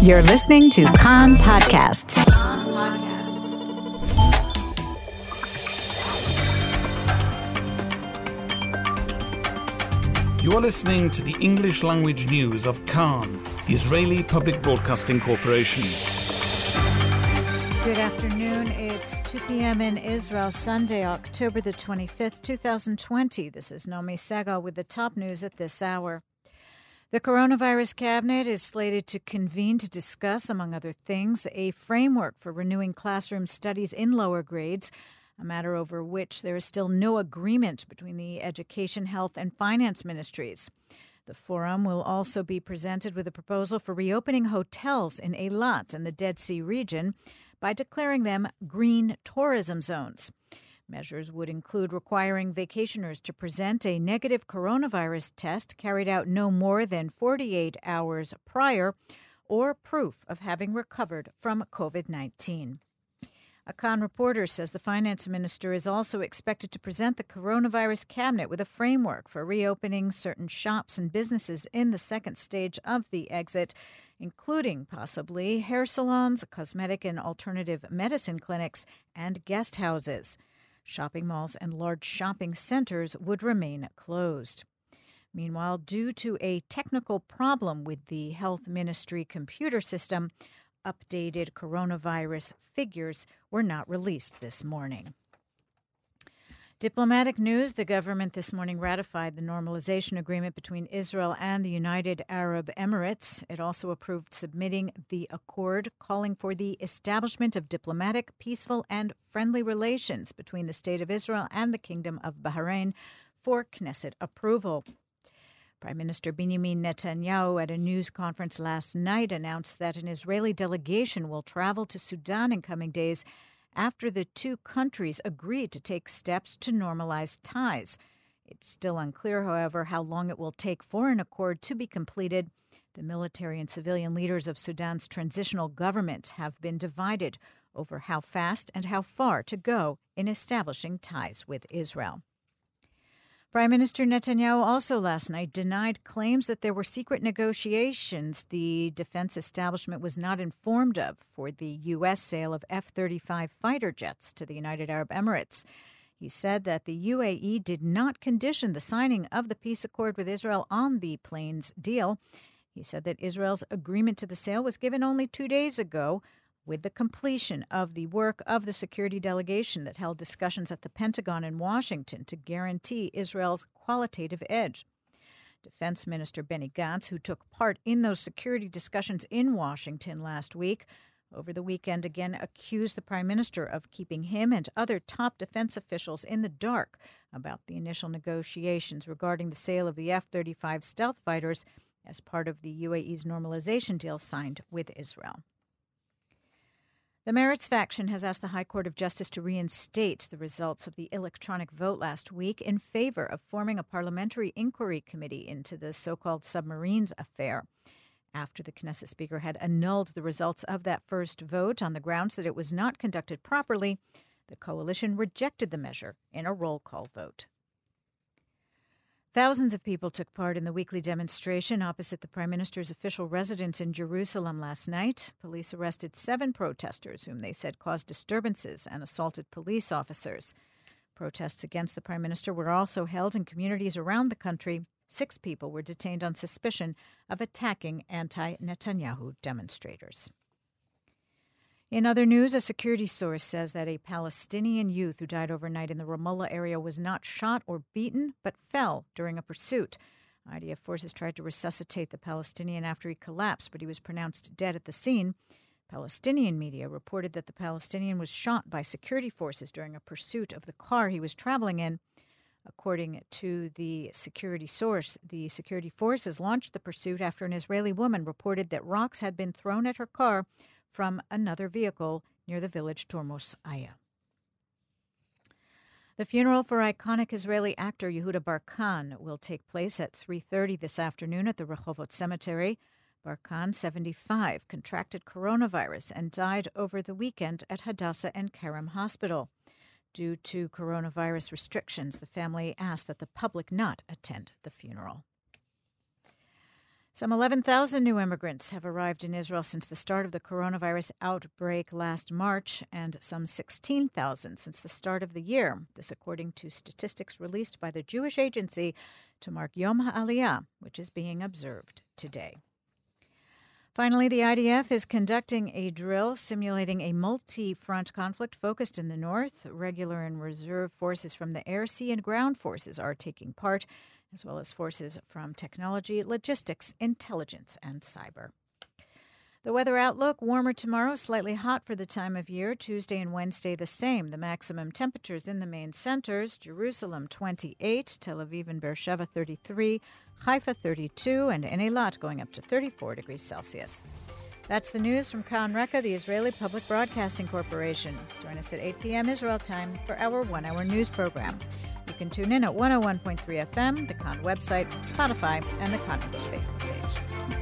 You're listening to Kan Podcasts. You are listening to the English language news of Kan, the Israeli Public Broadcasting Corporation. Good afternoon. It's 2 p.m. in Israel, Sunday, October the 25th, 2020. This is Nomi Segal with the top news at this hour. The coronavirus cabinet is slated to convene to discuss, among other things, a framework for renewing classroom studies in lower grades, a matter over which there is still no agreement between the Education, Health, and Finance ministries. The forum will also be presented with a proposal for reopening hotels in Eilat and the Dead Sea region by declaring them green tourism zones. Measures would include requiring vacationers to present a negative coronavirus test carried out no more than 48 hours prior or proof of having recovered from COVID 19. A Kan reporter says the finance minister is also expected to present the coronavirus cabinet with a framework for reopening certain shops and businesses in the second stage of the exit, including possibly hair salons, cosmetic and alternative medicine clinics, and guest houses. Shopping malls and large shopping centers would remain closed. Meanwhile, due to a technical problem with the health ministry computer system, updated coronavirus figures were not released this morning. Diplomatic news the government this morning ratified the normalization agreement between Israel and the United Arab Emirates. It also approved submitting the accord calling for the establishment of diplomatic, peaceful, and friendly relations between the State of Israel and the Kingdom of Bahrain for Knesset approval. Prime Minister Benjamin Netanyahu at a news conference last night announced that an Israeli delegation will travel to Sudan in coming days after the two countries agreed to take steps to normalize ties. It's still unclear, however, how long it will take for an accord to be completed. The military and civilian leaders of Sudan's transitional government have been divided over how fast and how far to go in establishing ties with Israel. Prime Minister Netanyahu also last night denied claims that there were secret negotiations the defense establishment was not informed of for the U.S. sale of F 35 fighter jets to the United Arab Emirates. He said that the UAE did not condition the signing of the peace accord with Israel on the planes deal. He said that Israel's agreement to the sale was given only two days ago, with the completion of the work of the security delegation that held discussions at the Pentagon in Washington to guarantee Israel's qualitative edge. Defense Minister Benny Gantz, who took part in those security discussions in Washington last week, over the weekend again accused the prime minister of keeping him and other top defense officials in the dark about the initial negotiations regarding the sale of the F 35 stealth fighters as part of the UAE's normalization deal signed with Israel. The Meretz faction has asked the High Court of Justice to reinstate the results of the electronic vote last week in favor of forming a parliamentary inquiry committee into the so called submarines affair. After the Knesset Speaker had annulled the results of that first vote on the grounds that it was not conducted properly, the coalition rejected the measure in a roll call vote. Thousands of people took part in the weekly demonstration opposite the Prime Minister's official residence in Jerusalem last night. Police arrested seven protesters whom they said caused disturbances and assaulted police officers. Protests against the Prime Minister were also held in communities around the country. Six people were detained on suspicion of attacking anti Netanyahu demonstrators. In other news, a security source says that a Palestinian youth who died overnight in the Ramallah area was not shot or beaten, but fell during a pursuit. IDF forces tried to resuscitate the Palestinian after he collapsed, but he was pronounced dead at the scene. Palestinian media reported that the Palestinian was shot by security forces during a pursuit of the car he was traveling in. According to the security source, the security forces launched the pursuit after an Israeli woman reported that rocks had been thrown at her car from another vehicle near the village Turmus Ayya. The funeral for iconic Israeli actor Yehuda Barkan will take place at 3:30 this afternoon at the Rehovot Cemetery. Barkan, 75, contracted coronavirus and died over the weekend at Hadassah Ein Kerem Hospital. Due to coronavirus restrictions, the family asked that the public not attend the funeral. Some 11,000 new immigrants have arrived in Israel since the start of the coronavirus outbreak last March, and some 16,000 since the start of the year. This, according to statistics released by the Jewish Agency to mark Yom HaAliyah, which is being observed today. Finally, the IDF is conducting a drill simulating a multi front conflict focused in the north. Regular and reserve forces from the air, sea, and ground forces are taking part as well as forces from technology, logistics, intelligence, and cyber. The weather outlook warmer tomorrow, slightly hot for the time of year. Tuesday and Wednesday the same. The maximum temperatures in the main centers Jerusalem 28, Tel Aviv and Beersheba 33, Haifa 32, and in going up to 34 degrees Celsius. That's the news from Kan Reka, the Israeli Public Broadcasting Corporation. Join us at 8 p.m. Israel time for our one hour news program. You can tune in at 101.3 FM, the Kan website, Spotify, and the Kan English Facebook page.